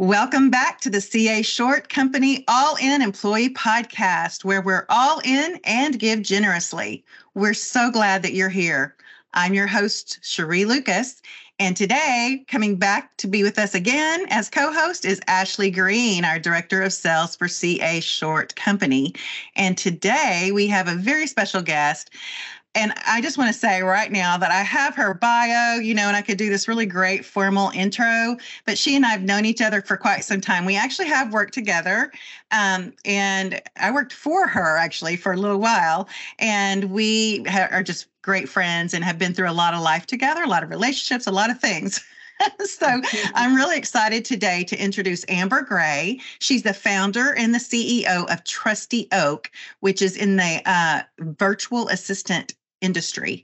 Welcome back to the CA Short Company All In Employee Podcast, where we're all in and give generously. We're so glad that you're here. I'm your host, Cheri' Lucas. And today, coming back to be with us again as co host is Ashlee Green, our Director of Sales for CA Short Company. And today we have a very special guest. And I just want to say right now that I have her bio, you know, and I could do this really great formal intro, but she and I have known each other for quite some time. We actually have worked together. Um, and I worked for her actually for a little while. And we ha- are just great friends and have been through a lot of life together, a lot of relationships, a lot of things. so I'm really excited today to introduce Amber Gray. She's the founder and the CEO of Trusty Oak, which is in the uh, virtual assistant industry.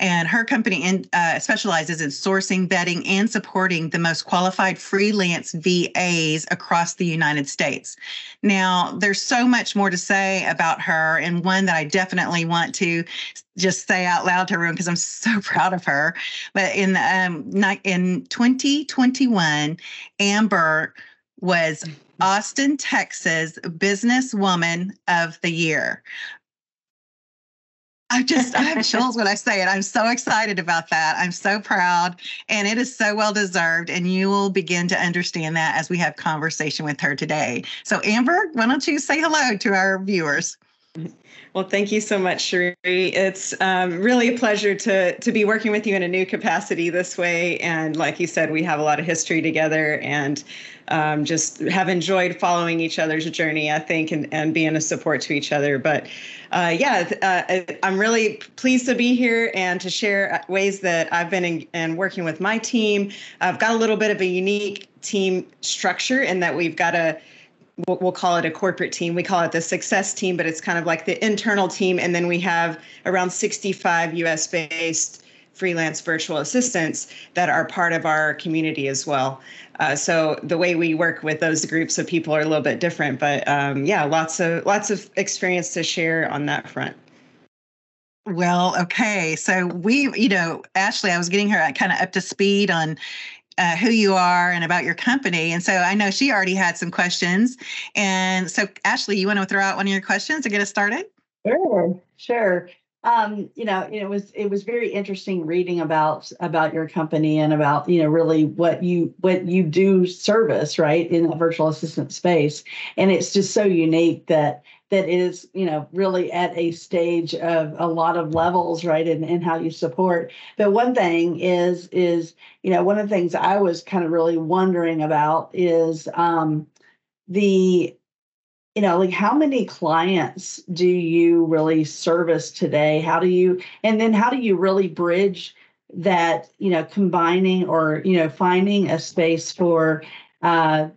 And her company in, uh, specializes in sourcing, vetting, and supporting the most qualified freelance VAs across the United States. Now, there's so much more to say about her, and one that I definitely want to just say out loud to everyone because I'm so proud of her. But in um, in 2021, Amber was Austin, Texas Businesswoman of the Year. I just I have chills when I say it. I'm so excited about that. I'm so proud and it is so well deserved and you will begin to understand that as we have conversation with her today. So Amber, why don't you say hello to our viewers? Well, thank you so much, Cheri'. It's um, really a pleasure to to be working with you in a new capacity this way. And like you said, we have a lot of history together, and um, just have enjoyed following each other's journey. I think, and and being a support to each other. But uh, yeah, uh, I'm really pleased to be here and to share ways that I've been in, in working with my team. I've got a little bit of a unique team structure in that we've got a we'll, call it a corporate team. We call it the success team, but it's kind of like the internal team. And then we have around 65 US based freelance virtual assistants that are part of our community as well. Uh, so the way we work with those groups of people are a little bit different, but um, yeah, lots of lots of experience to share on that front. Well, okay. So we, you know, Ashlee, I was getting her kind of up to speed on uh, who you are and about your company. And so I know she already had some questions. And so, Ashlee, you want to throw out one of your questions to get us started? Sure, sure. Um, you know, it was it was very interesting reading about about your company and about you know really what you what you do service right in the virtual assistant space, and it's just so unique that that is you know really at a stage of a lot of levels right and, and how you support. But one thing is is you know one of the things i was kind of really wondering about is um the you know like how many clients do you really service today? How do you and then how do you really bridge that you know combining or you know finding a space for uh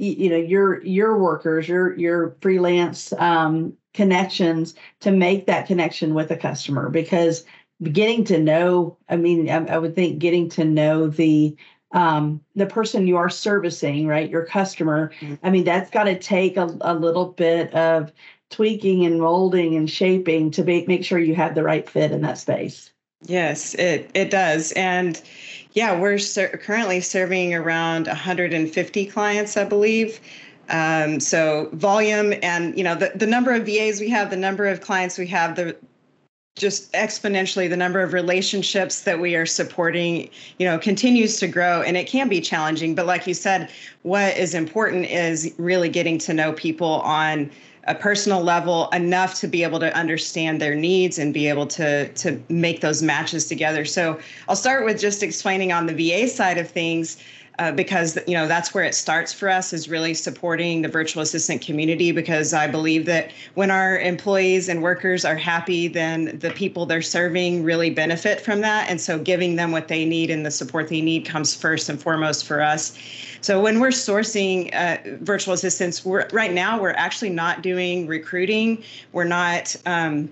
you know your your workers your your freelance um, connections to make that connection with a customer because getting to know i mean I, I, would think getting to know the um, the person you are servicing right your customer mm-hmm. i mean that's got to take a, a little bit of tweaking and molding and shaping to be, make sure you have the right fit in that space yes it it does and yeah, we're ser- currently serving around 150 clients, I believe. Um, so volume and you know the, the number of VAs we have, the number of clients we have, the just exponentially the number of relationships that we are supporting you know continues to grow and it can be challenging but like you said what is important is really getting to know people on a personal level enough to be able to understand their needs and be able to to make those matches together. So I'll start with just explaining on the VA side of things. Uh, because you know that's where it starts for us is really supporting the virtual assistant community because i believe that when our employees and workers are happy then the people they're serving really benefit from that and so giving them what they need and the support they need comes first and foremost for us so when we're sourcing uh, virtual assistants, we're right now we're actually not doing recruiting. We're not. Um,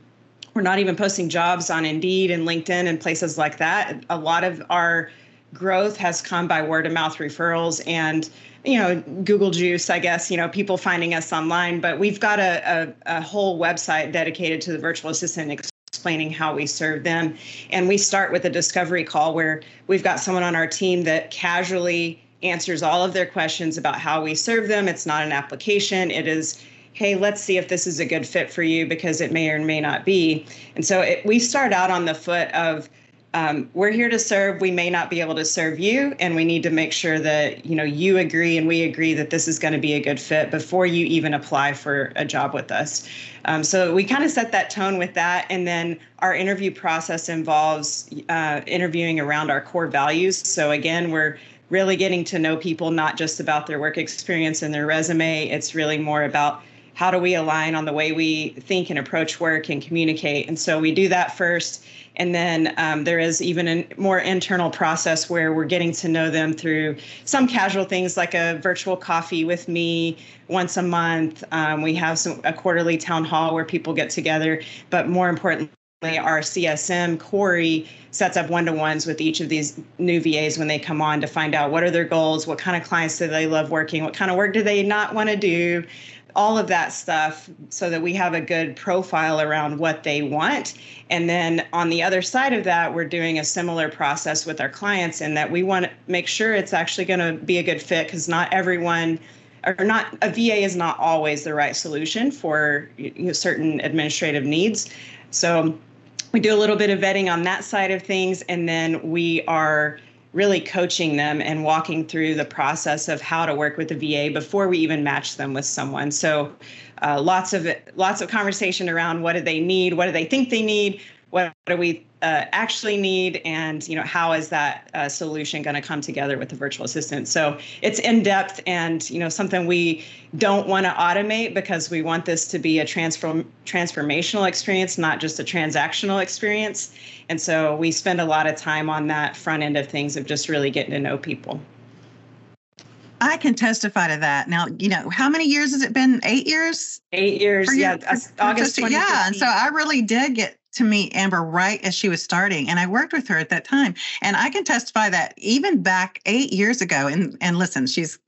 we're not even posting jobs on Indeed and LinkedIn and places like that. A lot of our growth has come by word of mouth referrals and you know google juice i guess you know people finding us online but we've got a, a, a, whole website dedicated to the virtual assistant explaining how we serve them and we start with a discovery call where we've got someone on our team that casually answers all of their questions about how we serve them. It's not an application. It is, hey, let's see if this is a good fit for you because it may or may not be. And so it, we start out on the foot of um, we're here to serve. We may not be able to serve you, and we need to make sure that you know you agree and we agree that this is going to be a good fit before you even apply for a job with us. Um, so we kind of set that tone with that, and then our interview process involves uh, interviewing around our core values. So again, we're really getting to know people not just about their work experience and their resume. It's really more about how do we align on the way we think and approach work and communicate. And so we do that first. And then um, there is even a more internal process where we're getting to know them through some casual things like a virtual coffee with me once a month. Um, we have some a quarterly town hall where people get together. But more importantly, our CSM, Corey, sets up one to ones with each of these new VAs when they come on to find out what are their goals, what kind of clients do they love working, what kind of work do they not want to do, all of that stuff, so that we have a good profile around what they want. And then on the other side of that, we're doing a similar process with our clients in that we want to make sure it's actually going to be a good fit because not everyone or not a VA is not always the right solution for you know, certain administrative needs. So we do a little bit of vetting on that side of things, and then we are really coaching them and walking through the process of how to work with the VA before we even match them with someone. So, uh, lots of lots of conversation around what do they need, what do they think they need, what do we uh, actually need and you know how is that uh, solution going to come together with the virtual assistant so it's in depth and you know something we don't want to automate because we want this to be a transform transformational experience not just a transactional experience and so we spend a lot of time on that front end of things of just really getting to know people I can testify to that. Now, you know, how many years has it been? Eight years? Eight years, yeah. August Yeah. And so I really did get to meet Amber right as she was starting, and I worked with her at that time. And I can testify that even back eight years ago, and and listen, she's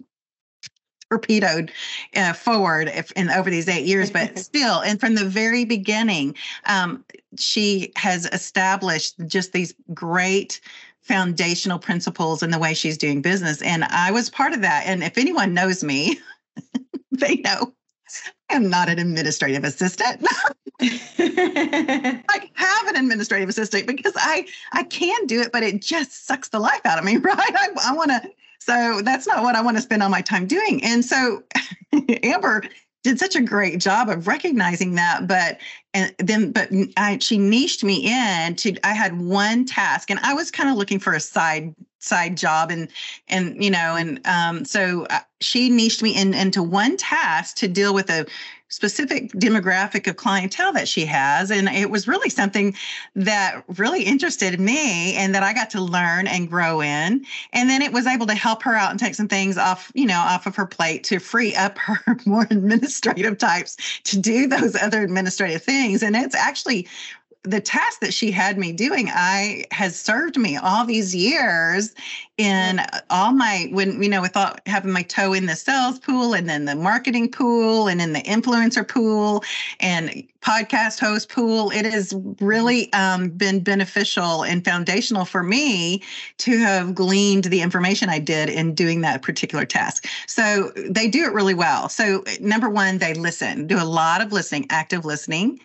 torpedoed uh, forward if, in over these eight years, but still, and from the very beginning, um, she has established just these great foundational principles in the way she's doing business. And I was part of that. And if anyone knows me, they know am not an administrative assistant. I have an administrative assistant because I I can do it, but it just sucks the life out of me, right? I, I want to. So that's not what I want to spend all my time doing. And so Amber did such a great job of recognizing that but and then but I, she niched me in to i had one task and i was kind of looking for a side side job and and you know and um, so uh, she niched me in into one task to deal with a specific demographic of clientele that she has and it was really something that really interested me and that I got to learn and grow in and then it was able to help her out and take some things off you know off of her plate to free up her more administrative types to do those other administrative things and it's actually the task that she had me doing i has served me all these years in all my when you know without having my toe in the sales pool and then the marketing pool and in the influencer pool and podcast host pool it has really um, been beneficial and foundational for me to have gleaned the information i did in doing that particular task. So they do it really well. So number one they listen do a lot of listening active listening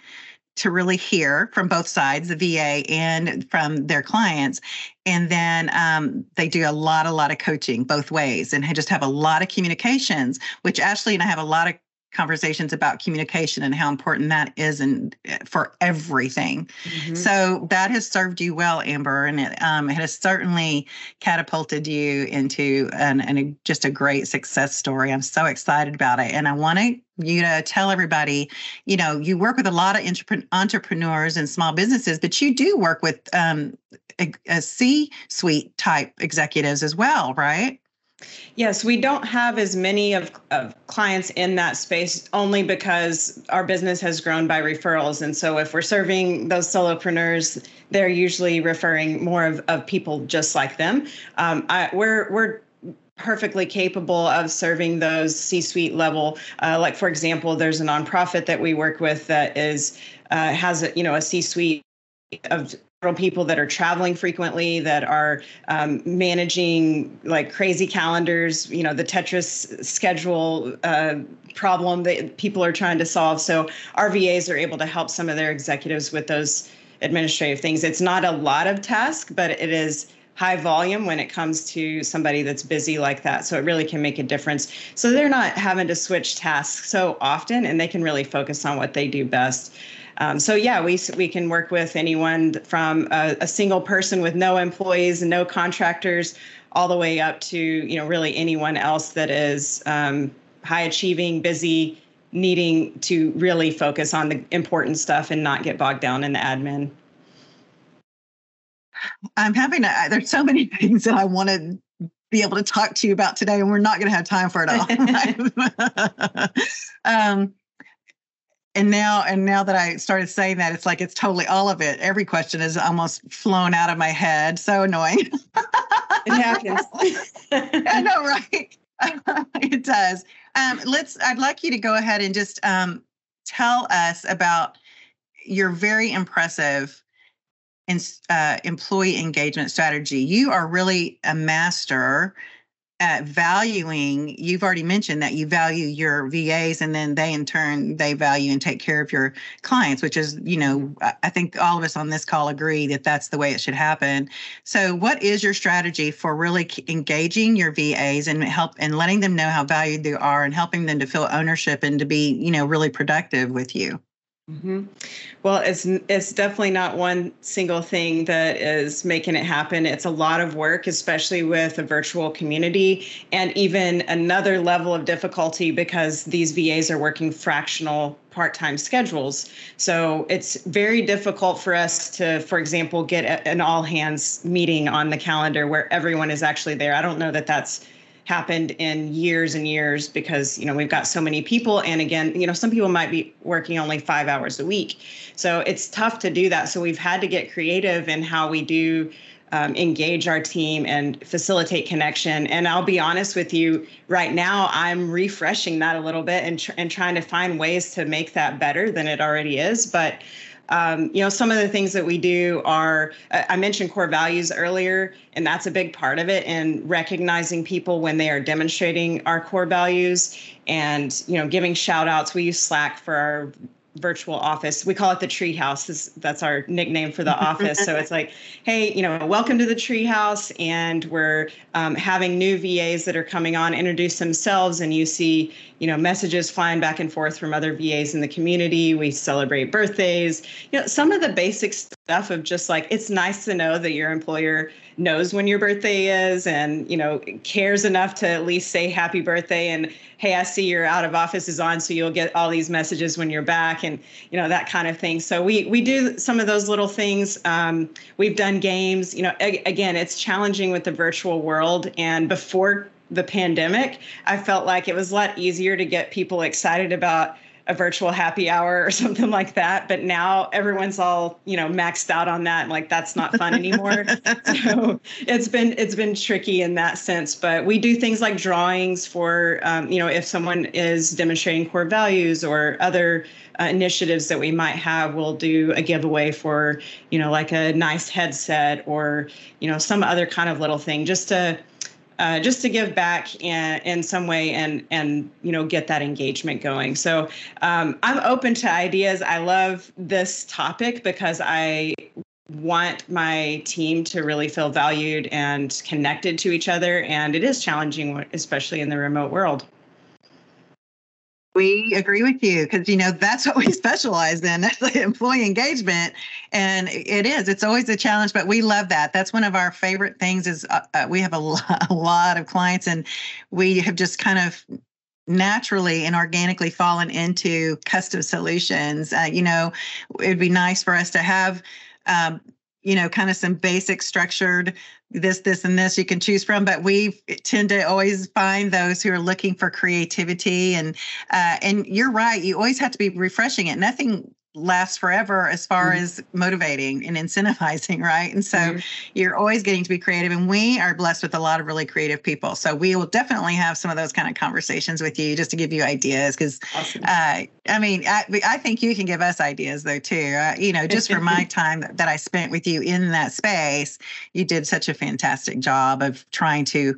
to really hear from both sides, the VA and from their clients. And then um, they do a lot, a lot of coaching both ways and just have a lot of communications, which Ashlee and I have a lot of conversations about communication and how important that is and eh, for everything. Mm-hmm. So that has served you well, Amber, and it, um, it has certainly catapulted you into an, an a, just a great success story. I'm so excited about it, and I want to you to tell everybody, you know, you work with a lot of entrepreneurs and small businesses, but you do work with um, a, a C-suite type executives as well, right? Yes, we don't have as many of, of clients in that space only because our business has grown by referrals. And so if we're serving those solopreneurs, they're usually referring more of, of people just like them. Um, I, we're, we're perfectly capable of serving those C-suite level. Uh, like for example, there's a nonprofit that we work with that is uh, has a, you know a C-suite of people that are traveling frequently that are um, managing like crazy calendars you know the tetris schedule uh, problem that people are trying to solve. So our vas are able to help some of their executives with those administrative things. It's not a lot of task but it is high volume when it comes to somebody that's busy like that. So it really can make a difference. So they're not having to switch tasks so often and they can really focus on what they do best um, so yeah, we we can work with anyone from a, a, single person with no employees and no contractors, all the way up to you know really anyone else that is um, high achieving, busy, needing to really focus on the important stuff and not get bogged down in the admin. I'm having to, there's so many things that I want to be able to talk to you about today, and we're not going to have time for it all. um, and now and now that I started saying that, it's like it's totally all of it. Every question is almost flown out of my head. So annoying. it happens. I know, right? it does. Um, let's. I'd like you to go ahead and just um, tell us about your very impressive in, uh, employee engagement strategy. You are really a master at valuing you've already mentioned that you value your vas and then they in turn they value and take care of your clients which is you know i think all of us on this call agree that that's the way it should happen. So what is your strategy for really engaging your vas and help and letting them know how valued they are and helping them to feel ownership and to be you know really productive with you Mm-hmm. Well, it's it's definitely not one single thing that is making it happen. It's a lot of work, especially with a virtual community, and even another level of difficulty because these VAs are working fractional part-time schedules. So it's very difficult for us to, for example, get an all-hands meeting on the calendar where everyone is actually there. I don't know that that's happened in years and years because you know we've got so many people. And again you know some people might be working only five hours a week. So it's tough to do that. So we've had to get creative in how we do um, engage our team and facilitate connection. And i'll be honest with you right now i'm refreshing that a little bit and, tr- and trying to find ways to make that better than it already is. But um, you know, some of the things that we do are, uh, I mentioned core values earlier, and that's a big part of it. And recognizing people when they are demonstrating our core values and, you know, giving shout outs. We use Slack for our virtual office. We call it the treehouse. That's our nickname for the office. so it's like, hey, you know, welcome to the treehouse, and we're um, having new VAs that are coming on, introduce themselves, and you see, you know, messages flying back and forth from other VAs in the community. We celebrate birthdays. You know, some of the basic stuff of just like it's nice to know that your employer knows when your birthday is and you know cares enough to at least say happy birthday and hey i see your out of office is on so you'll get all these messages when you're back and you know that kind of thing. So we we do some of those little things. Um, we've done games. You know a- again it's challenging with the virtual world and before the pandemic i felt like it was a lot easier to get people excited about a virtual happy hour or something like that. But now everyone's all, you know, maxed out on that. And like that's not fun anymore. so it's been it's been tricky in that sense. But we do things like drawings for um, you know, if someone is demonstrating core values or other uh, initiatives that we might have, we'll do a giveaway for, you know, like a nice headset or, you know, some other kind of little thing just to uh, just to give back in, in some way and and you know get that engagement going. So um, I'm open to ideas. I love this topic because I want my team to really feel valued and connected to each other, and it is challenging, especially in the remote world we agree with you because you know that's what we specialize in employee engagement and it is it's always a challenge but we love that. That's one of our favorite things is uh, uh, we have a lot, a lot of clients and we have just kind of naturally and organically fallen into custom solutions. Uh, you know it'd be nice for us to have um, you know kind of some basic structured this, this, and this you can choose from. But we tend to always find those who are looking for creativity. And uh, and you're right. You always have to be refreshing it. Nothing lasts forever as far mm-hmm. as motivating and incentivizing, right? And so mm-hmm. you're always getting to be creative. And we are blessed with a lot of really creative people. So we will definitely have some of those kind of conversations with you just to give you ideas. Because, awesome. uh, I mean, I, I, think you can give us ideas though, too. Uh, you know, just for my time that, that I spent with you in that space, you did such a fantastic job of trying to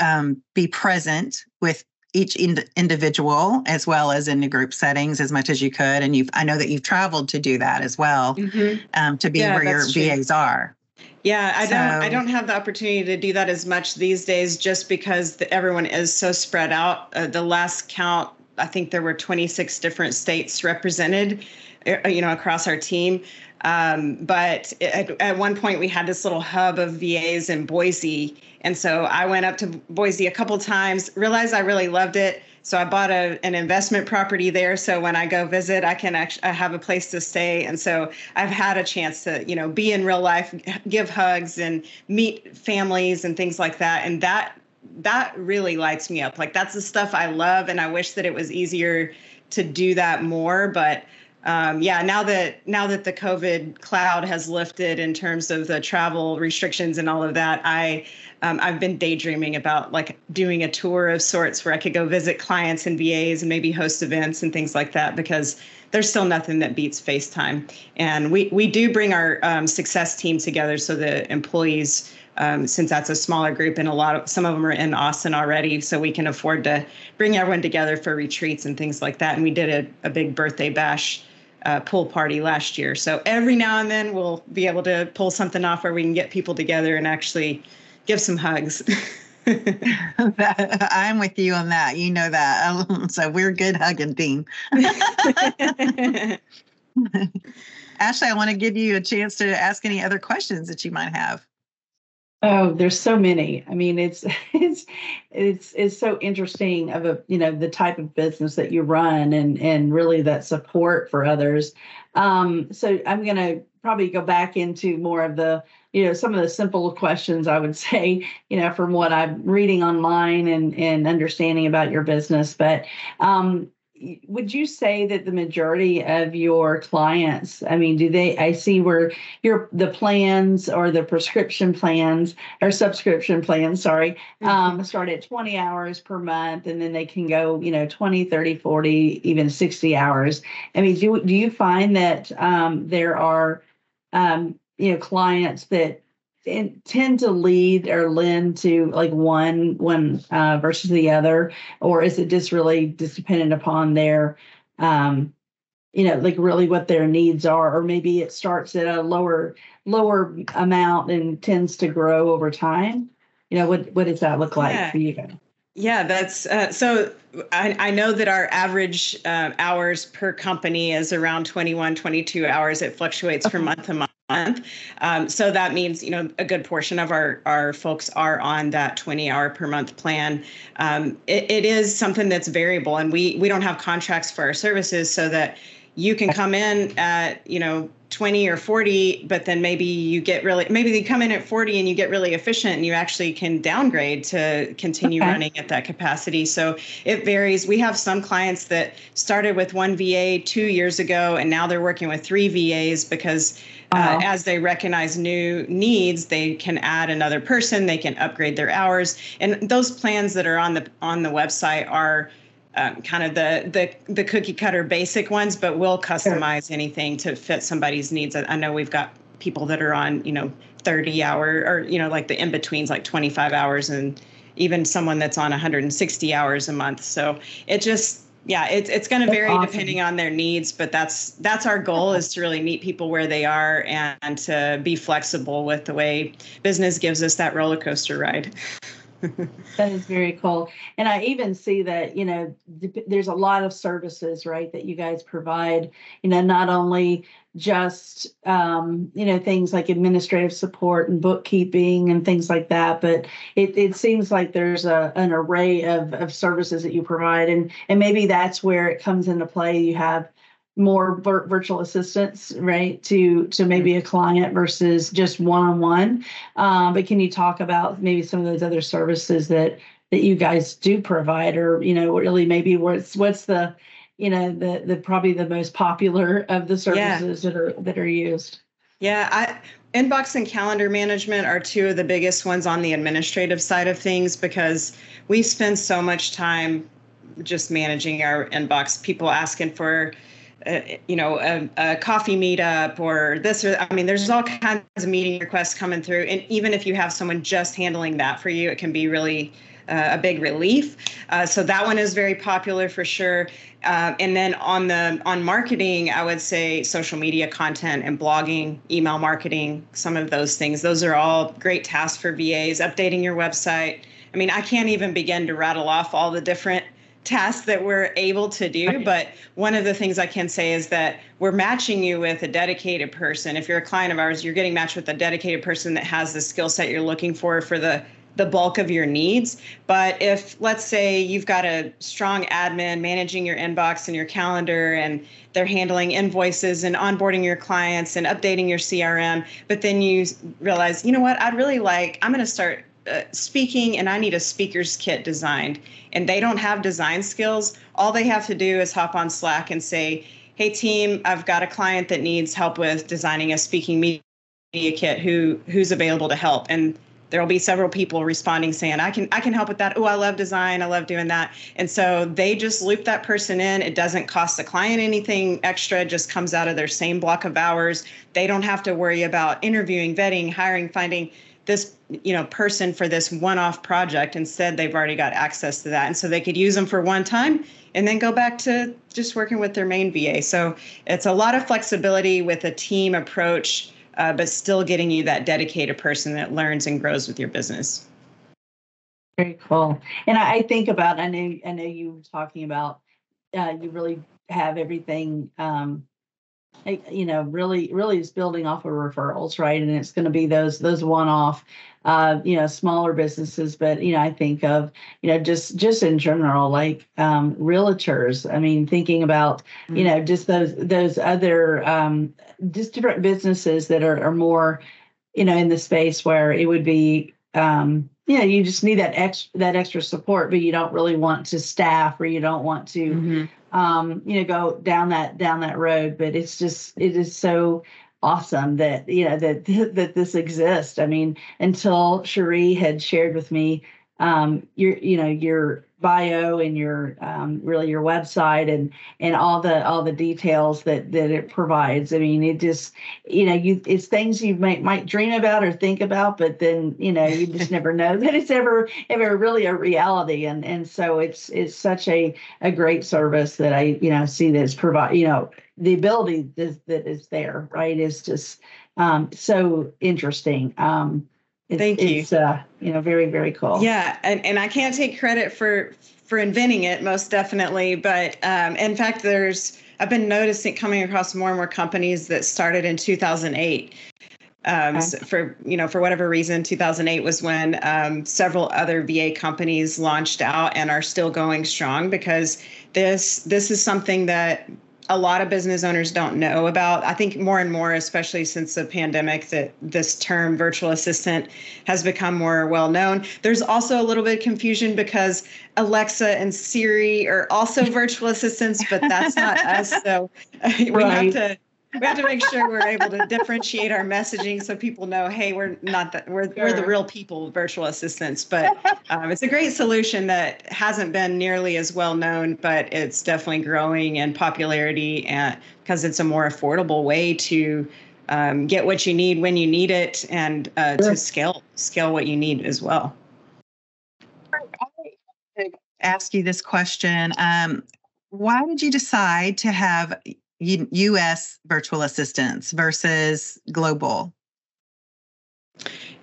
um, be present with each ind- individual as well as in the group settings as much as you could and you've i know that you've traveled to do that as well mm-hmm. um, to be yeah, where your true. vas are yeah i so, don't i don't have the opportunity to do that as much these days just because the, everyone is so spread out uh, the last count i think there were 26 different states represented uh, you know across our team um, but at, at one point we had this little hub of vas in boise and so I went up to Boise a couple times, realized I really loved it. So I bought a, an investment property there. So when I go visit, I can actually I have a place to stay. And so I've had a chance to, you know, be in real life, give hugs and meet families and things like that. And that that really lights me up. Like that's the stuff I love. And I wish that it was easier to do that more. But um, yeah, now that now that the COVID cloud has lifted in terms of the travel restrictions and all of that, I um, I've been daydreaming about like doing a tour of sorts where I could go visit clients and VAs and maybe host events and things like that because there's still nothing that beats FaceTime. And we we do bring our um, success team together so the employees. Um, since that's a smaller group and a lot of some of them are in Austin already, so we can afford to bring everyone together for retreats and things like that. And we did a, a big birthday bash uh, pool party last year. So every now and then we'll be able to pull something off where we can get people together and actually give some hugs. I'm with you on that. You know that. So we're good hugging team. Ashlee, I want to give you a chance to ask any other questions that you might have. Oh, there's so many. I mean, it's it's it's it's so interesting of a you know the type of business that you run and and really that support for others. Um, so I'm gonna probably go back into more of the you know some of the simple questions i would say you know from what i'm reading online and and understanding about your business but um, would you say that the majority of your clients i mean do they i see where your the plans or the prescription plans or subscription plans sorry mm-hmm. um, start at 20 hours per month and then they can go you know 20 30 40 even 60 hours i mean do, do you find that um, there are um, you know clients that tend to lead or lend to like one one uh, versus the other? Or is it just really just dependent upon their um you know like really what their needs are? Or maybe it starts at a lower lower amount and tends to grow over time? You know what what does that look like yeah. for you guys yeah, that's uh, so. I, I, know that our average uh, hours per company is around 21, 22 hours. It fluctuates from month to month. Um, so that means, you know, a good portion of our, our folks are on that 20 hour per month plan. Um, it, it is something that's variable and we, we don't have contracts for our services so that you can come in at you know 20 or 40 but then maybe you get really maybe they come in at 40 and you get really efficient and you actually can downgrade to continue okay. running at that capacity. So it varies. We have some clients that started with one va two years ago and now they're working with three vas because uh, as they recognize new needs they can add another person they can upgrade their hours. And those plans that are on the on the website are um, kind of the the the cookie cutter basic ones, but we'll customize anything to fit somebody's needs. I, I know we've got people that are on you know 30 hour or you know like the in betweens like 25 hours and even someone that's on 160 hours a month. So it just yeah, it's it's going to vary awesome. depending on their needs, but that's that's our goal is to really meet people where they are and, and to be flexible with the way business gives us that roller coaster ride. that is very cool. And I even see that, you know, there's a lot of services, right, that you guys provide, you know, not only just, um, you know, things like administrative support and bookkeeping and things like that, but it, it seems like there's a, an array of, of services that you provide. And, and maybe that's where it comes into play. You have, more virtual assistants, right, to to maybe a client versus just one on one. But can you talk about maybe some of those other services that that you guys do provide, or you know, really maybe what's what's the you know the the probably the most popular of the services yeah. that are that are used. Yeah, I inbox and calendar management are two of the biggest ones on the administrative side of things because we spend so much time just managing our inbox. People asking for uh, you know, a, a, coffee meetup or this or I mean, there's all kinds of meeting requests coming through, and even if you have someone just handling that for you, it can be really uh, a big relief. Uh, so that one is very popular for sure. Uh, and then on the on marketing, I would say social media content and blogging, email marketing, some of those things. Those are all great tasks for VAs. Updating your website. I mean, I can't even begin to rattle off all the different tasks that we're able to do. But one of the things I can say is that we're matching you with a dedicated person. If you're a client of ours, you're getting matched with a dedicated person that has the skill set you're looking for for the the bulk of your needs. But if, let's say, you've got a strong admin managing your inbox and your calendar, and they're handling invoices and onboarding your clients and updating your CRM, but then you realize, you know what, I'd really like, I'm going to start uh, speaking and I need a speaker's kit designed, and they don't have design skills, all they have to do is hop on Slack and say, hey team, I've got a client that needs help with designing a speaking media kit. Who who's available to help? And there will be several people responding saying i can i can help with that. Oh i love design. I love doing that. And so they just loop that person in. It doesn't cost the client anything extra. It just comes out of their same block of hours. They don't have to worry about interviewing vetting hiring finding. This you know person for this one-off project instead they've already got access to that and so they could use them for one time and then go back to just working with their main va so it's a lot of flexibility with a team approach uh, but still getting you that dedicated person that learns and grows with your business. Very cool. And I, think about, I know, I know you were talking about, uh, you really have everything, um, you know, really, really is building off of referrals, right? And it's going to be those, those one-off uh, you know, smaller businesses, but you know, I think of, you know, just just in general, like um, realtors. I mean, thinking about, you mm-hmm. know, just those those other um, just different businesses that are, are more, you know, in the space where it would be um, know, you just need that extra that extra support, but you don't really want to staff or you don't want to mm-hmm. um, you know, go down that down that road. But it's just it is so awesome that you know that that this exists. I mean, until Cheri' had shared with me um, your you know your bio and your um, really your website and and all the all the details that that it provides. I mean, it just you know you it's things you might might dream about or think about, but then you know you just never know that it's ever ever really a reality. And and so it's it's such a a great service that I you know see that is provide you know the ability that, that is there right is just um, so interesting. Um, it's, Thank you. It's uh, you know very very cool. Yeah, and and I can't take credit for for inventing it most definitely, but um, in fact, there's I've been noticing coming across more and more companies that started in 2008. Um, okay. so for you know for whatever reason 2008 was when um, several other va companies launched out and are still going strong because this this is something that a lot of business owners don't know about. I think more and more, especially since the pandemic, that this term virtual assistant has become more well known. There's also a little bit of confusion because Alexa and Siri are also virtual assistants, but that's not us. So uh, we right. have to we have to make sure we're able to differentiate our messaging so people know, hey, we're not that we're sure. we're the real people virtual assistants. But um, it's a great solution that hasn't been nearly as well known, but it's definitely growing in popularity and because it's a more affordable way to um, get what you need when you need it and uh, sure. to scale scale what you need as well. I'll ask you this question. Um, why did you decide to have US virtual assistants versus global?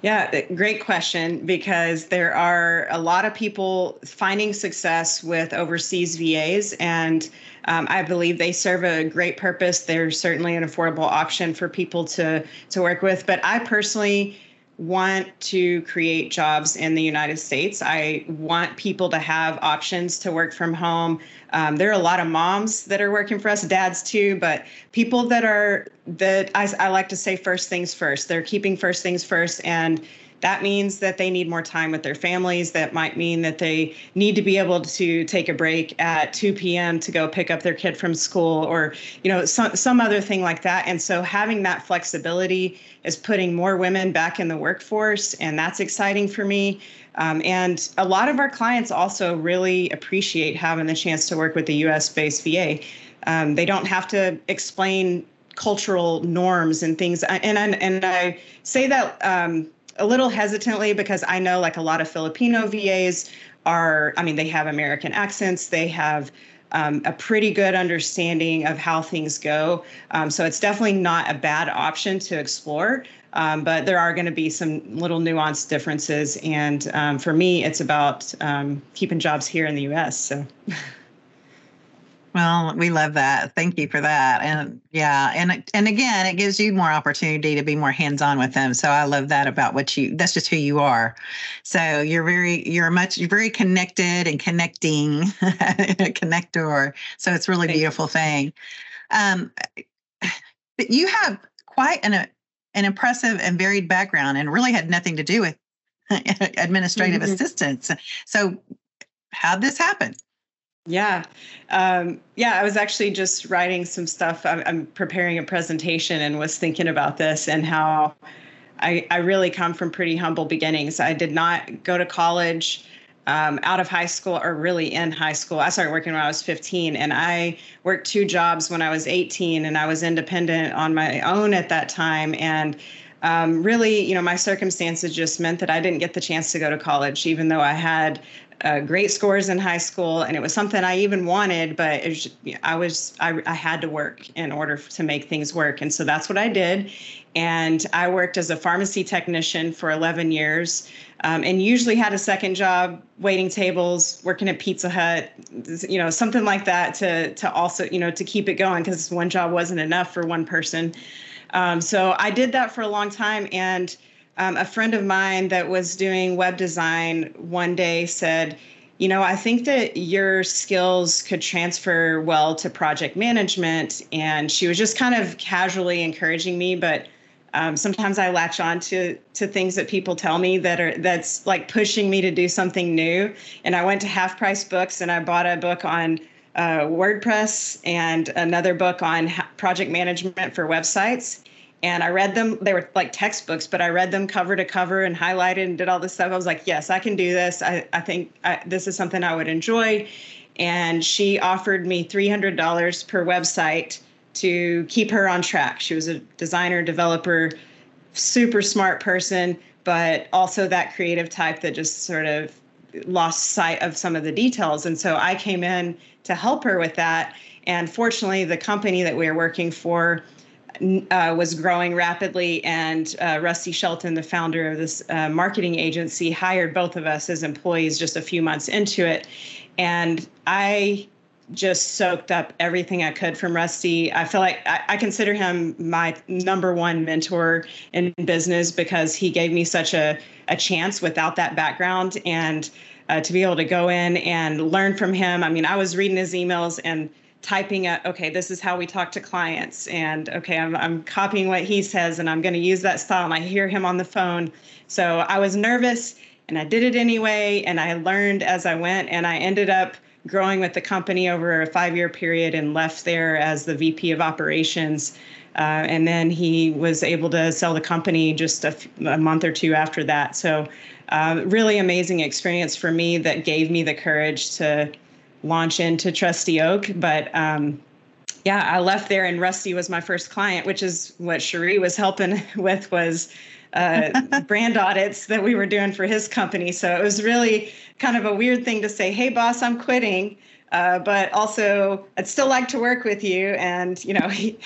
Yeah, great question because there are a lot of people finding success with overseas VAs, and um, I believe they serve a great purpose. They're certainly an affordable option for people to to work with. But I personally want to create jobs in the United States. I want people to have options to work from home. Um, there are a lot of moms that are working for us, dads too, but people that are that I, I like to say first things first. They're keeping first things first, and that means that they need more time with their families. That might mean that they need to be able to take a break at 2 p.m. to go pick up their kid from school or, you know, some, some other thing like that. And so having that flexibility is putting more women back in the workforce. And that's exciting for me. Um, and a lot of our clients also really appreciate having the chance to work with the US based VA. Um, they don't have to explain cultural norms and things. And I, and I say that um, a little hesitantly because I know like a lot of Filipino VAs are, I mean, they have American accents, they have um, a pretty good understanding of how things go. Um, so it's definitely not a bad option to explore. Um, but there are going to be some little nuanced differences. And um, for me, it's about um, keeping jobs here in the US. So. Well, we love that. Thank you for that. And yeah, and and again, it gives you more opportunity to be more hands-on with them. So I love that about what you that's just who you are. So you're very you're much you're very connected and connecting a connector. So it's really Thank beautiful you. thing. Um but you have quite an an impressive and varied background and really had nothing to do with administrative mm-hmm. assistance. So how'd this happen? Yeah. Um, yeah, I was actually just writing some stuff. I'm, I'm, preparing a presentation and was thinking about this and how I, I really come from pretty humble beginnings. I did not go to college um, out of high school or really in high school. I started working when I was 15 and I worked two jobs when I was 18 and I was independent on my own at that time. And um, really, you know, my circumstances just meant that I didn't get the chance to go to college, even though I had uh, great scores in high school, and it was something I even wanted, but was I was I, I had to work in order to make things work, and so that's what I did. And I worked as a pharmacy technician for 11 years, um, and usually had a second job, waiting tables, working at Pizza Hut, you know, something like that to to also you know to keep it going because one job wasn't enough for one person. Um, so I did that for a long time, and um, a friend of mine that was doing web design one day said, you know, I think that your skills could transfer well to project management. And she was just kind of casually encouraging me, but um, sometimes I latch on to to things that people tell me that are that's like pushing me to do something new. And I went to Half Price Books and I bought a book on uh, WordPress and another book on project management for websites and I read them. They were like textbooks, but I read them cover to cover and highlighted and did all this stuff. I was like, yes, I can do this. I, I think I, this is something I would enjoy. And she offered me $300 per website to keep her on track. She was a designer, developer, super smart person, but also that creative type that just sort of lost sight of some of the details. And so I came in to help her with that. And fortunately, the company that we were working for uh, was growing rapidly, and uh, Rusty Shelton, the founder of this uh, marketing agency, hired both of us as employees just a few months into it. And I just soaked up everything I could from Rusty. I feel like I, I, consider him my number one mentor in business because he gave me such a, a chance without that background and uh, to be able to go in and learn from him. I mean, I was reading his emails and typing a okay this is how we talk to clients and okay i'm, I'm copying what he says and i'm going to use that style and i hear him on the phone. So i was nervous and i did it anyway and i learned as i went and i ended up growing with the company over a five year period and left there as the vp of operations. Uh, and then he was able to sell the company just a, f- a month or two after that. So uh, really amazing experience for me that gave me the courage to launch into Trusty Oak. But um, yeah, I left there and Rusty was my first client, which is what Cheri' was helping with was uh, brand audits that we were doing for his company. So it was really kind of a weird thing to say, "Hey, boss, I'm quitting." Uh, but also, I'd still like to work with you. And you know, he,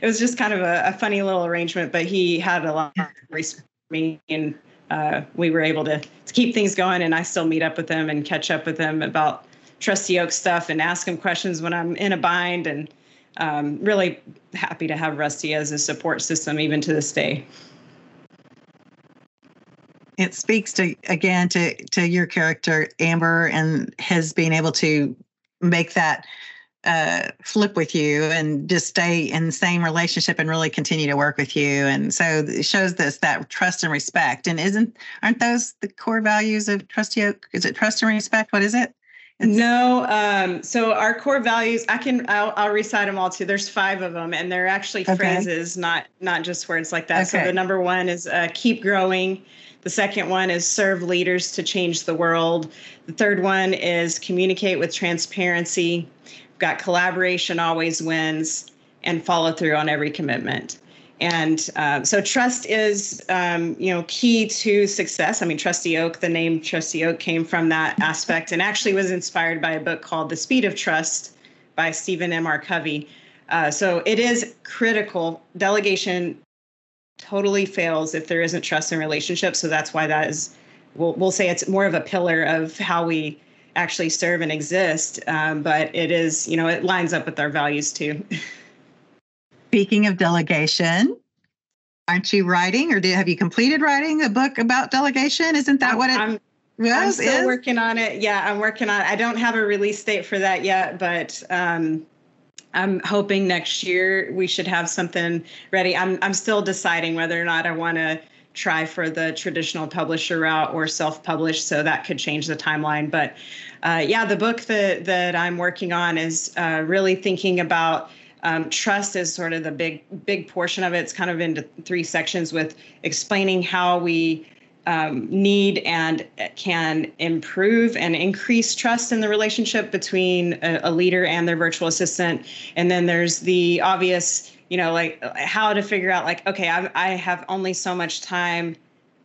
it was just kind of a, a, funny little arrangement. But he had a lot of respect for me, and uh, we were able to, to keep things going. And I still meet up with him and catch up with him about Trusty Oak stuff and ask him questions when I'm in a bind. And um, really happy to have Rusty as a support system even to this day. It speaks to again to to your character, Amber, and his being able to make that uh, flip with you and just stay in the same relationship and really continue to work with you. And so it shows this that trust and respect. And isn't aren't those the core values of Trusty Oak? Is it trust and respect? What is it? No. Um, so our core values, I can I'll, I'll, recite them all too. There's five of them, and they're actually okay. phrases, not not just words like that. Okay. So the number one is uh, keep growing. The second one is serve leaders to change the world. The third one is communicate with transparency. We've got collaboration always wins and follow through on every commitment. And uh, so trust is, um, you know, key to success. I mean, Trusty Oak, the name Trusty Oak came from that aspect and actually was inspired by a book called The Speed of Trust by Stephen M. R. Covey. Uh, so it is critical. Delegation totally fails if there isn't trust in relationships. So that's why that is, we'll, we'll say it's more of a pillar of how we actually serve and exist. Um, but it is, you know, it lines up with our values too. Speaking of delegation, aren't you writing or do, have you completed writing a book about delegation? Isn't that I'm, what it I'm, I'm still is? working on it. Yeah, I'm working on it. I don't have a release date for that yet, but um, I'm hoping next year we should have something ready. I'm I'm still deciding whether or not I want to try for the traditional publisher route or self-publish, so that could change the timeline. But uh, yeah, the book that that I'm working on is uh, really thinking about um, trust is sort of the big big portion of it. It's kind of into three sections with explaining how we um, need and can improve and increase trust in the relationship between a, a, leader and their virtual assistant. And then there's the obvious, you know, like how to figure out, like, okay, I, I have only so much time.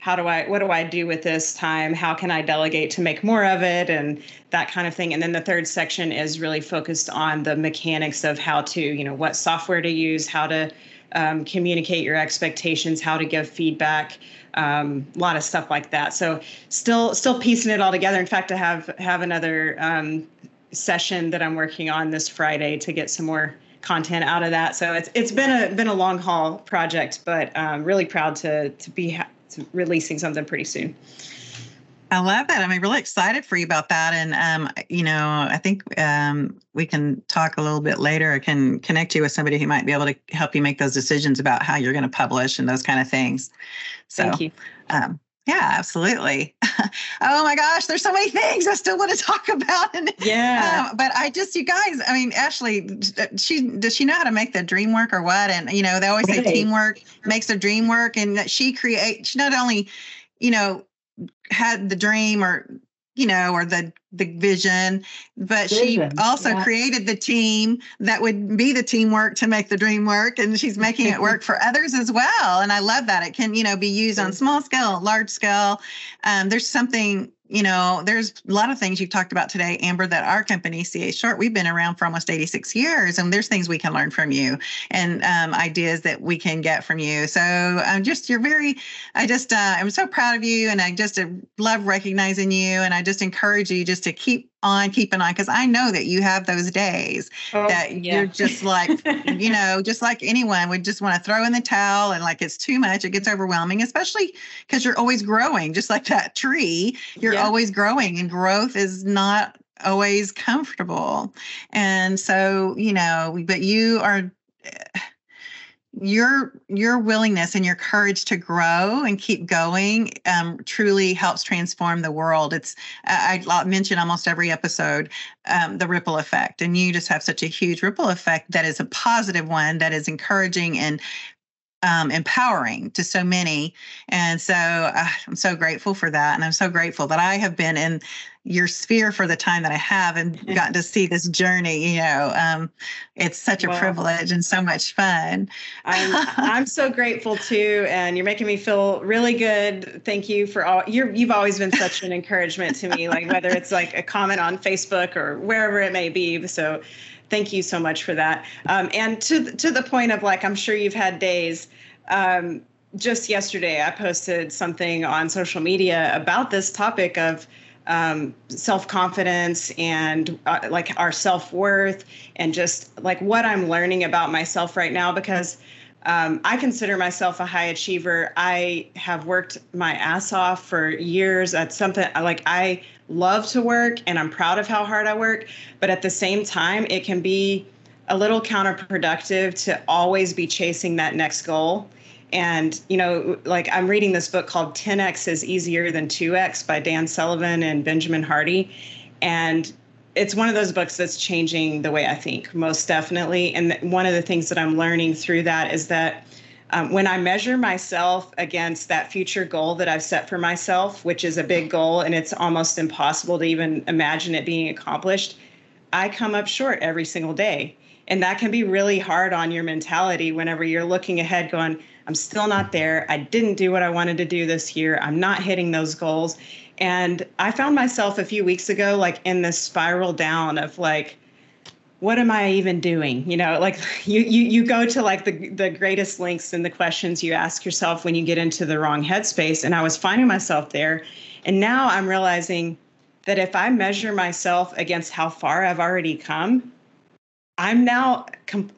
How do I, what do I do with this time? How can I delegate to make more of it? And that kind of thing. And then the third section is really focused on the mechanics of how to, you know, what software to use, how to um, communicate your expectations, how to give feedback um, a lot of stuff like that. So still still piecing it all together. In fact, I have have another um, session that I'm working on this Friday to get some more content out of that. So it's it's been a been a long haul project, but um, really proud to to be ha- releasing something pretty soon. I love that. I'm really excited for you about that. And, um, you know, I think um, we can talk a little bit later. I can connect you with somebody who might be able to help you make those decisions about how you're going to publish and those kind of things. So, Thank you. Um, yeah, absolutely. oh my gosh, there's so many things I still want to talk about. And yeah, um, but I just, you guys, I mean, Ashlee, she does she know how to make the dream work or what? And you know, they always say teamwork makes the dream work, and that she create. She not only, you know, had the dream or you know or the the vision but vision. she also yeah. created the team that would be the teamwork to make the dream work and she's making it work for others as well and i love that it can you know be used on small scale large scale um, there's something you know, there's a lot of things you've talked about today, Amber, that our company, CA Short, we've been around for almost 86 years, and there's things we can learn from you and um, ideas that we can get from you. So I'm um, just, you're very, I just, uh, I'm so proud of you, and I just uh, love recognizing you, and I just encourage you just to keep on keeping on because I know that you have those days oh, that yeah. you're just like, you know, just like anyone would just want to throw in the towel and like it's too much, it gets overwhelming, especially because you're always growing, just like that tree. You're yeah. always growing, and growth is not always comfortable. And so, you know, but you are eh, your your willingness and your courage to grow and keep going um, truly helps transform the world. It's I, I mention almost every episode um, the ripple effect, and you just have such a huge ripple effect that is a positive one that is encouraging and um, empowering to so many. And so uh, I'm so grateful for that. And I'm so grateful that I have been in your sphere for the time that I have and gotten to see this journey. You know, um, it's such a well, privilege and so much fun. I'm, I'm so grateful too. And you're making me feel really good. Thank you for all you're, you've always been such an encouragement to me, like whether it's like a comment on Facebook or wherever it may be. So thank you so much for that. Um, and to to the point of like, I'm sure you've had days. Um, just yesterday, I posted something on social media about this topic of um, self confidence and uh, like our self worth and just like what I'm learning about myself right now because. Um, I consider myself a high achiever. I have worked my ass off for years at something like I love to work and I'm proud of how hard I work. But at the same time, it can be a little counterproductive to always be chasing that next goal. And, you know, like I'm reading this book called 10X is Easier Than 2X by Dan Sullivan and Benjamin Hardy. And it's one of those books that's changing the way I think, most definitely. And one of the things that I'm learning through that is that um, when I measure myself against that future goal that I've set for myself, which is a big goal and it's almost impossible to even imagine it being accomplished, I come up short every single day. And that can be really hard on your mentality whenever you're looking ahead, going, I'm still not there. I didn't do what I wanted to do this year. I'm not hitting those goals. And I found myself a few weeks ago, like in this spiral down of like, what am I even doing? You know, like you you you go to like the the greatest lengths in the questions you ask yourself when you get into the wrong headspace. And I was finding myself there. And now I'm realizing that if I measure myself against how far I've already come, I'm now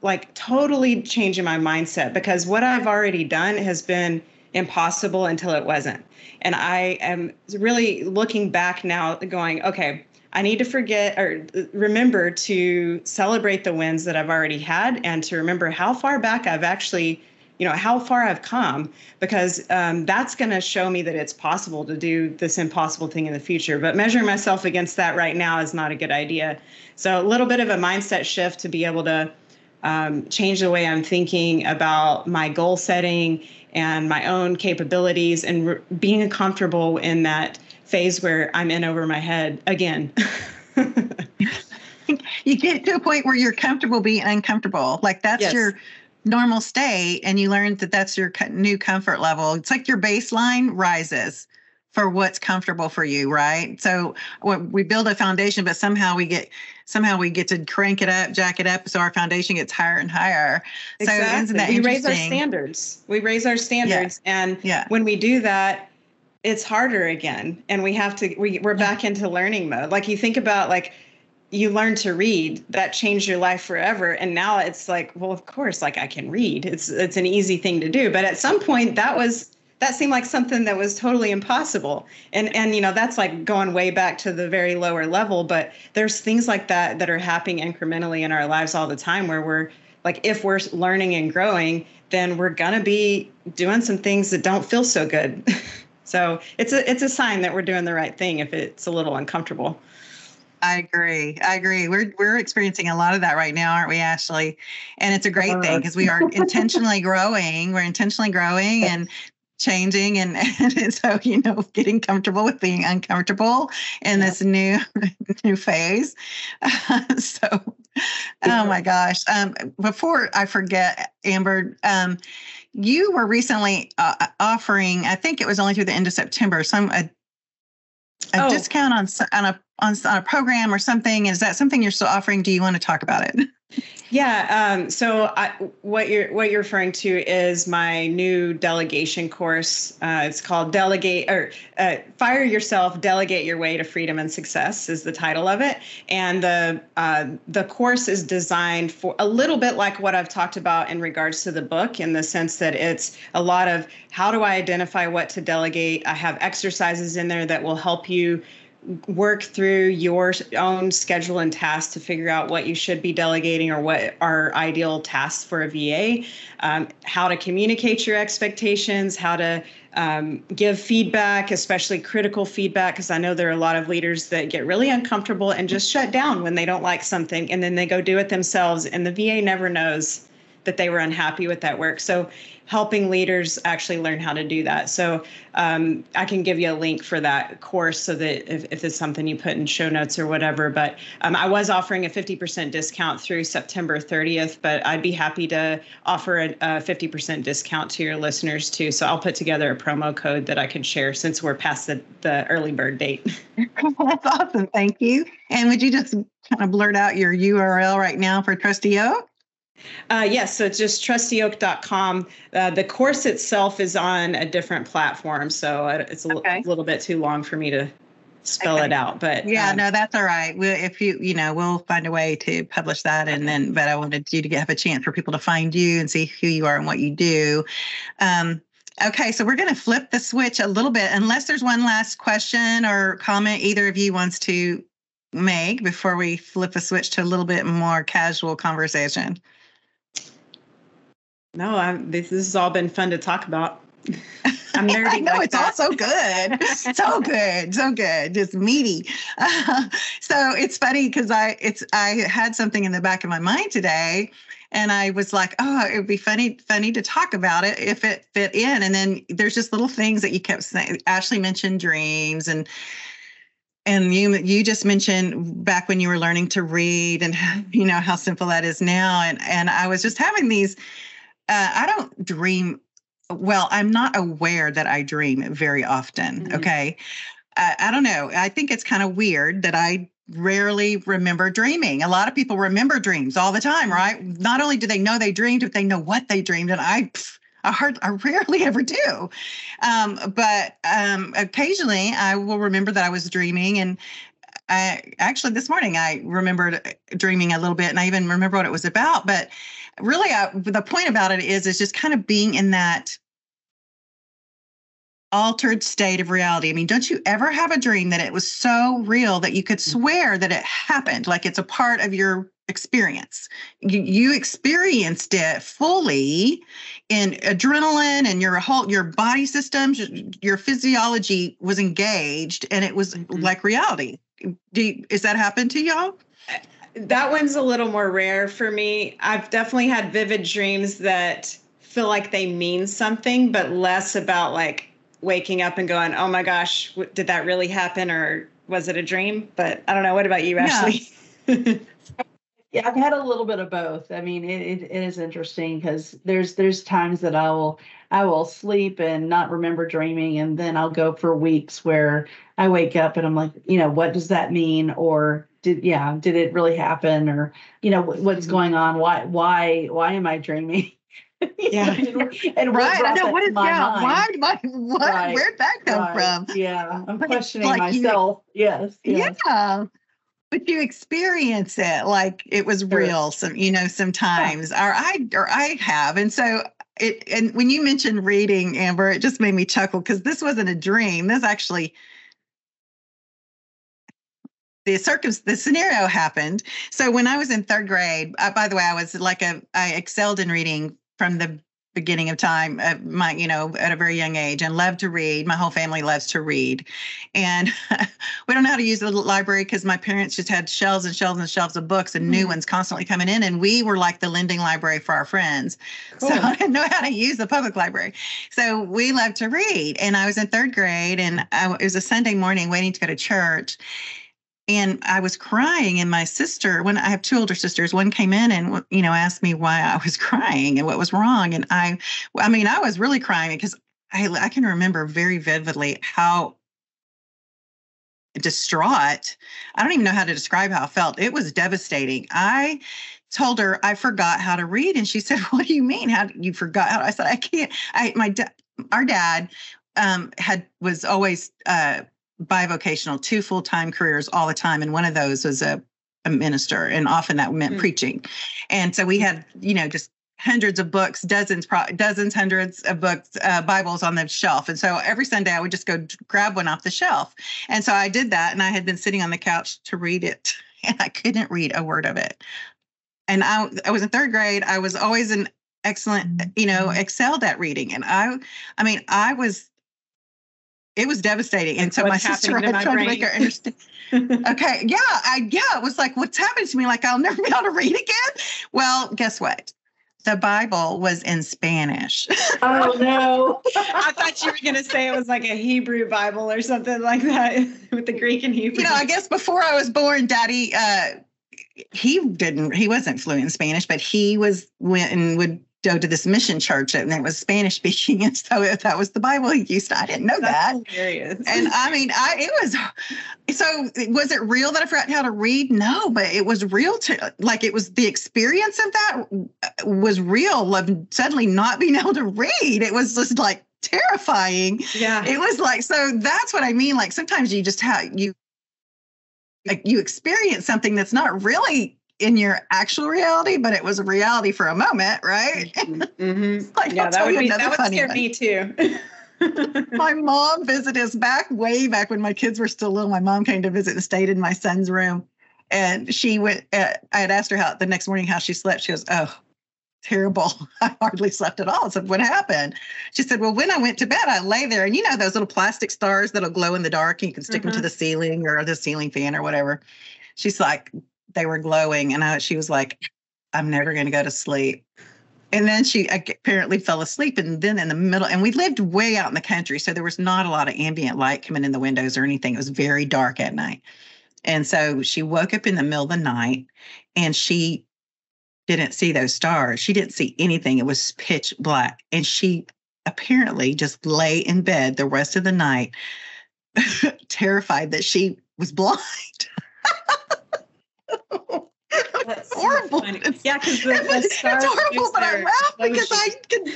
like totally changing my mindset because what I've already done has been impossible until it wasn't. And I am really looking back now, going, okay, I need to forget or remember to celebrate the wins that I've already had and to remember how far back I've actually, you know, how far I've come because um, that's going to show me that it's possible to do this impossible thing in the future. But measuring myself against that right now is not a good idea. So a little bit of a mindset shift to be able to um, change the way I'm thinking about my goal setting and my own capabilities and re- being comfortable in that phase where I'm in over my head again. you get to a point where you're comfortable being uncomfortable. Like that's yes. your normal state, and you learn that that's your new comfort level. It's like your baseline rises for what's comfortable for you, right? So we build a foundation, but somehow we get somehow we get to crank it up, jack it up, so our foundation gets higher and higher. Exactly. So we raise our standards. We raise our standards, yeah. and yeah. when we do that, it's harder again, and we have to. We we're back into learning mode. Like you think about like you learn to read that changed your life forever and now it's like well of course like i can read it's it's an easy thing to do but at some point that was that seemed like something that was totally impossible and and you know that's like going way back to the very lower level but there's things like that that are happening incrementally in our lives all the time where we're like if we're learning and growing then we're going to be doing some things that don't feel so good so it's a it's a sign that we're doing the right thing if it's a little uncomfortable I agree. I agree. We're we're experiencing a lot of that right now, aren't we, Ashlee? And it's a great thing because we are intentionally growing. We're intentionally growing and changing and, and so you know getting comfortable with being uncomfortable in this new new phase uh, so oh my gosh um, before i forget amber um, you were recently uh, offering i think it was only through the end of september some a, a oh. discount on on a on, on a program or something. Is that something you're still offering? Do you want to talk about it Yeah. Um, so I, what you're what you're referring to is my new delegation course. Uh, it's called Delegate or uh, Fire Yourself, Delegate Your Way to Freedom and Success is the title of it. And the uh, the course is designed for a little bit like what I've talked about in regards to the book, in the sense that it's a lot of how do I identify what to delegate. I have exercises in there that will help you work through your own schedule and tasks to figure out what you should be delegating or what are ideal tasks for a VA, um, how to communicate your expectations, how to um, give feedback, especially critical feedback, because I know there are a lot of leaders that get really uncomfortable and just shut down when they don't like something and then they go do it themselves, and the VA never knows that they were unhappy with that work. So helping leaders actually learn how to do that. So um, I can give you a link for that course so that if, if it's something you put in show notes or whatever. But um, I was offering a 50% discount through September 30th, but I'd be happy to offer a, a 50% discount to your listeners too. So I'll put together a promo code that I can share since we're past the, the early bird date. That's awesome. Thank you. And would you just kind of blurt out your URL right now for Trusty Oak? Uh, yes, so it's just trustyoak.com. Uh, the course itself is on a different platform, so it's a okay. l- little bit too long for me to spell okay. it out. But yeah, um, no, that's all right. We'll, if you, you know, we'll find a way to publish that, and then. But I wanted you to have a chance for people to find you and see who you are and what you do. Um, Okay, so we're going to flip the switch a little bit, unless there's one last question or comment either of you wants to make before we flip the switch to a little bit more casual conversation. No, I'm, this, this has all been fun to talk about. I'm nerdy. I know like it's that. all so good, so good, so good, just meaty. Uh, so it's funny because I it's I had something in the back of my mind today, and I was like, oh, it would be funny funny to talk about it if it fit in. And then there's just little things that you kept saying. Ashlee mentioned dreams and and you you just mentioned back when you were learning to read and you know how simple that is now and and I was just having these uh, I don't dream well, I'm not aware that I dream very often. Mm-hmm. Okay. I, I don't know. I think it's kind of weird that I rarely remember dreaming. A lot of people remember dreams all the time, right? Not only do they know they dreamed, but they know what they dreamed. And I, I, hard, I rarely ever do. Um, but um, occasionally I will remember that I was dreaming. And I actually, this morning, I remembered dreaming a little bit and I even remember what it was about. But really uh, the point about it is is just kind of being in that altered state of reality. I mean, don't you ever have a dream that it was so real that you could mm. swear that it happened, like it's a part of your experience? You, you experienced it fully in adrenaline and your whole your body systems, your physiology was engaged, and it was mm-hmm. like reality. Do you, is that happen to y'all? That one's a little more rare for me. I've definitely had vivid dreams that feel like they mean something, but less about like waking up and going, "Oh my gosh, did that really happen or was it a dream?" But I don't know. What about you, Ashlee? Yeah. yeah, I've had a little bit of both. I mean, it, it, is interesting because there's there's times that I will I will sleep and not remember dreaming, and then I'll go for weeks where I wake up and I'm like, you know, what does that mean? Or did yeah did it really happen or you know what's mm-hmm. going on why why why am i dreaming yeah and right i know what is that why, why what right. where'd that come right. from yeah i'm questioning like myself you, yes, yes yeah but you experience it like it was real some you know sometimes yeah. or i or i have and so it and when you mentioned reading amber it just made me chuckle because this wasn't a dream this actually the circum the scenario happened. So when I was in third grade, uh, by the way, I was like a I excelled in reading from the beginning of time uh, my you know at a very young age and loved to read. My whole family loves to read. And we don't know how to use the library because my parents just had shelves and shelves and shelves of books and mm-hmm. new ones constantly coming in and we were like the lending library for our friends. Cool. so i didn't know how to use the public library. So we loved to read. And i was in third grade and I, it was a sunday morning waiting to go to church and I was crying and my sister when I have two older sisters one came in and you know asked me why I was crying and what was wrong and I I mean I was really crying because I I can remember very vividly how distraught I don't even know how to describe how I felt. It was devastating. I told her I forgot how to read and she said what do you mean? How you forgot how? I said I can't I my dad our dad um had was always uh bivocational, two full time careers all the time. And one of those was a, a minister, and often that meant mm-hmm. preaching. And so we had, you know, just hundreds of books, dozens, dozens, hundreds of books, uh, Bibles on the shelf. And so every Sunday I would just go grab one off the shelf. And so I did that, and I had been sitting on the couch to read it, and I couldn't read a word of it. And I, I was in third grade. I was always an excellent, you know, excelled at reading. And I, I mean, I was it was devastating. And so my sister had tried to make her understand. okay. Yeah. I, yeah. It was like, what's happened to me? Like, I'll never be able to read again. Well, guess what? The Bible was in Spanish. Oh, no. I thought you were going to say it was like a Hebrew Bible or something like that with the Greek and Hebrew. You know, I guess before I was born, daddy, uh, he didn't, he wasn't fluent in Spanish, but he was, went and would go to this mission church and it was Spanish speaking. And so that was the Bible he used. I didn't know That's that. Hilarious. And I mean, I, it was, so was it real that I forgot how to read? No, but it was real to like, it was the experience of that was real of suddenly not being able to read. It was just like terrifying. Yeah. It was like, so that's what I mean. Like sometimes you just have, you, like you experience something that's not really in your actual reality, but it was a reality for a moment, right? Mm-hmm. like, yeah, that would be that would scare one. me too. my mom visited us back way back when my kids were still little. My mom came to visit and stayed in my son's room. And she went, uh, I had asked her how the next morning how she slept. She goes, Oh, terrible. I hardly slept at all. I said, What happened? She said, Well, when I went to bed, I lay there and you know those little plastic stars that'll glow in the dark and you can stick mm-hmm. them to the ceiling or the ceiling fan or whatever. She's like, they were glowing. And I, she was like, I'm never going to go to sleep. And then she apparently fell asleep. And then in the middle, and we lived way out in the country. So there was not a lot of ambient light coming in the windows or anything. It was very dark at night. And so she woke up in the middle of the night and she didn't see those stars. She didn't see anything. It was pitch black. And she apparently just lay in bed the rest of the night, terrified that she was blind. Horrible. So yeah, because it's horrible, but I laugh because I can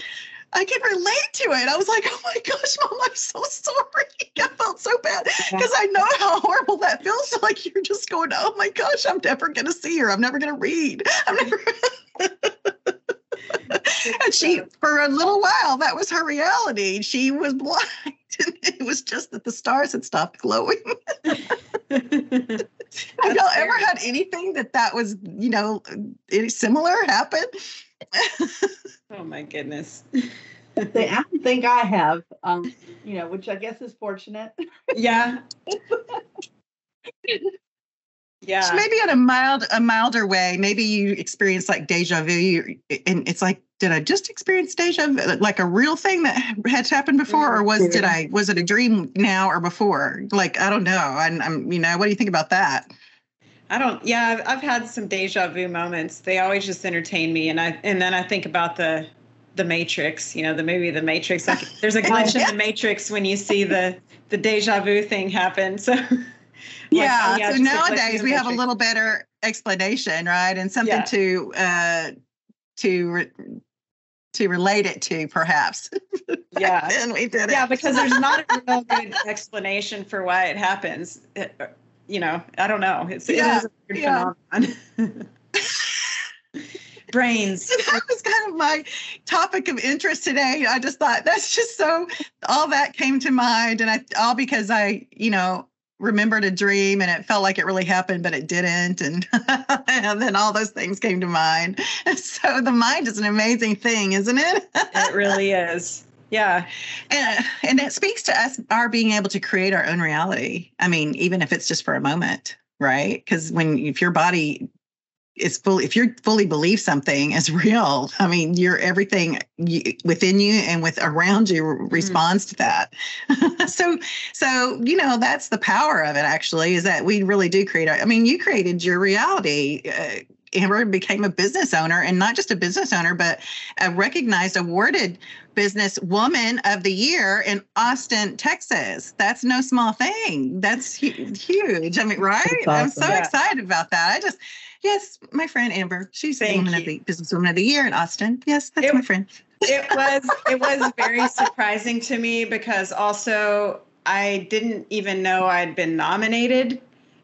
I can relate to it. I was like, oh my gosh, mom, I'm so sorry. I felt so bad because I know how horrible that feels. So like you're just going, oh my gosh, I'm never gonna see her. I'm never gonna read. I'm never and she for a little while that was her reality. She was blind. it was just that the stars had stopped glowing. Have y'all ever had anything that that was, you know, any similar happen? oh my goodness. I don't think I have, um, you know, which I guess is fortunate. Yeah. yeah. maybe in a mild, a milder way. Maybe you experience like deja vu, and it's like, did I just experience deja vu, like a real thing that had happened before, or was did I was it a dream now or before? Like I don't know. I'm, I'm you know, what do you think about that? I don't. Yeah, I've, I've had some deja vu moments. They always just entertain me, and I and then I think about the the Matrix. You know, the movie The Matrix. Like, there's a glitch in the Matrix when you see the the deja vu thing happen. So. yeah, like, oh, yeah. So nowadays we have a little better explanation, right, and something yeah. to uh to. Re- to relate it to perhaps yeah and we did it. yeah because there's not a real good explanation for why it happens it, uh, you know, I don't know. It's yeah. it is a weird yeah. phenomenon. Brains. That was kind of my topic of interest today. I just thought that's just so all that came to mind, and I all because I, you know, remembered a dream and it felt like it really happened, but it didn't, and and then all those things came to mind. So the mind is an amazing thing, isn't it? it really is. Yeah. And, and it speaks to us, our being able to create our own reality. I mean, even if it's just for a moment, right? Because when, if your body is full, if you fully believe something is real, I mean, you're everything you, within you and with around you mm-hmm. responds mm. to that. so, so, you know, that's the power of it actually, is that we really do create, our, I mean, you created your reality. Uh, Amber became a business owner and not just a business owner, but a recognized, awarded business woman of the year in Austin, Texas. That's no small thing. That's hu- huge. I mean, right? Awesome. I'm so yeah. excited about that. I just, yes, my friend Amber, she's Thank the woman you. of the businesswoman of the year in Austin. Yes, that's it, my friend. it was it was very surprising to me because also I didn't even know I'd been nominated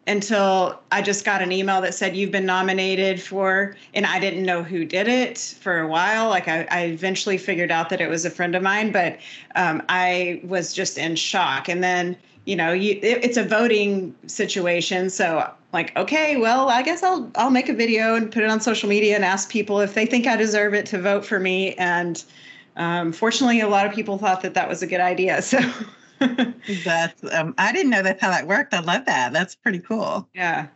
until I just got an email that said you've been nominated for, and I didn't know who did it for a while. Like I, I eventually figured out that it was a friend of mine, but um, I was just in shock. And then you know, you, it, it's a voting situation, so like, okay, well, I guess I'll I'll make a video and put it on social media and ask people if they think I deserve it to vote for me. And um, fortunately, a lot of people thought that that was a good idea. So. that's um, I didn't know that's how that worked. I love that. That's pretty cool. Yeah.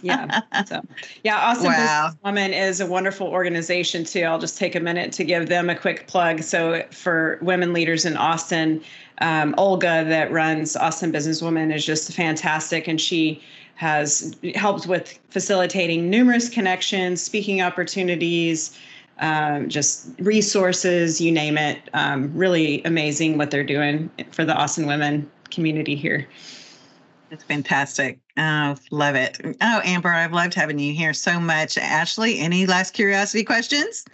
yeah. So, yeah, Austin wow. Woman is a wonderful organization too. I'll just take a minute to give them a quick plug. So, for women leaders in Austin, um, Olga, that runs Austin Businesswoman, is just fantastic, and she has helped with facilitating numerous connections, speaking opportunities, um, just resources, you name it. Um, really amazing what they're doing for the Austin women community here. It's fantastic. Oh, love it. Oh, Amber, I've loved having you here so much. Ashlee, any last curiosity questions?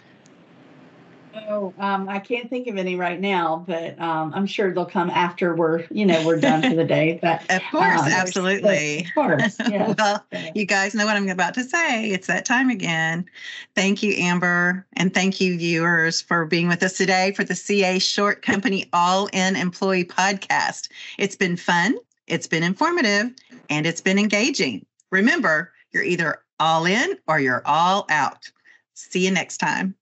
Oh, um, I can't think of any right now, but um, I'm sure they'll come after we're, you know, we're done for the day. But of course, um, absolutely. of course, yeah. well, you guys know what I'm about to say. It's that time again. Thank you, Amber. And thank you, viewers, for being with us today for the CA Short Company All In Employee Podcast. It's been fun, it's been informative, and it's been engaging. Remember, you're either all in or you're all out. See you next time.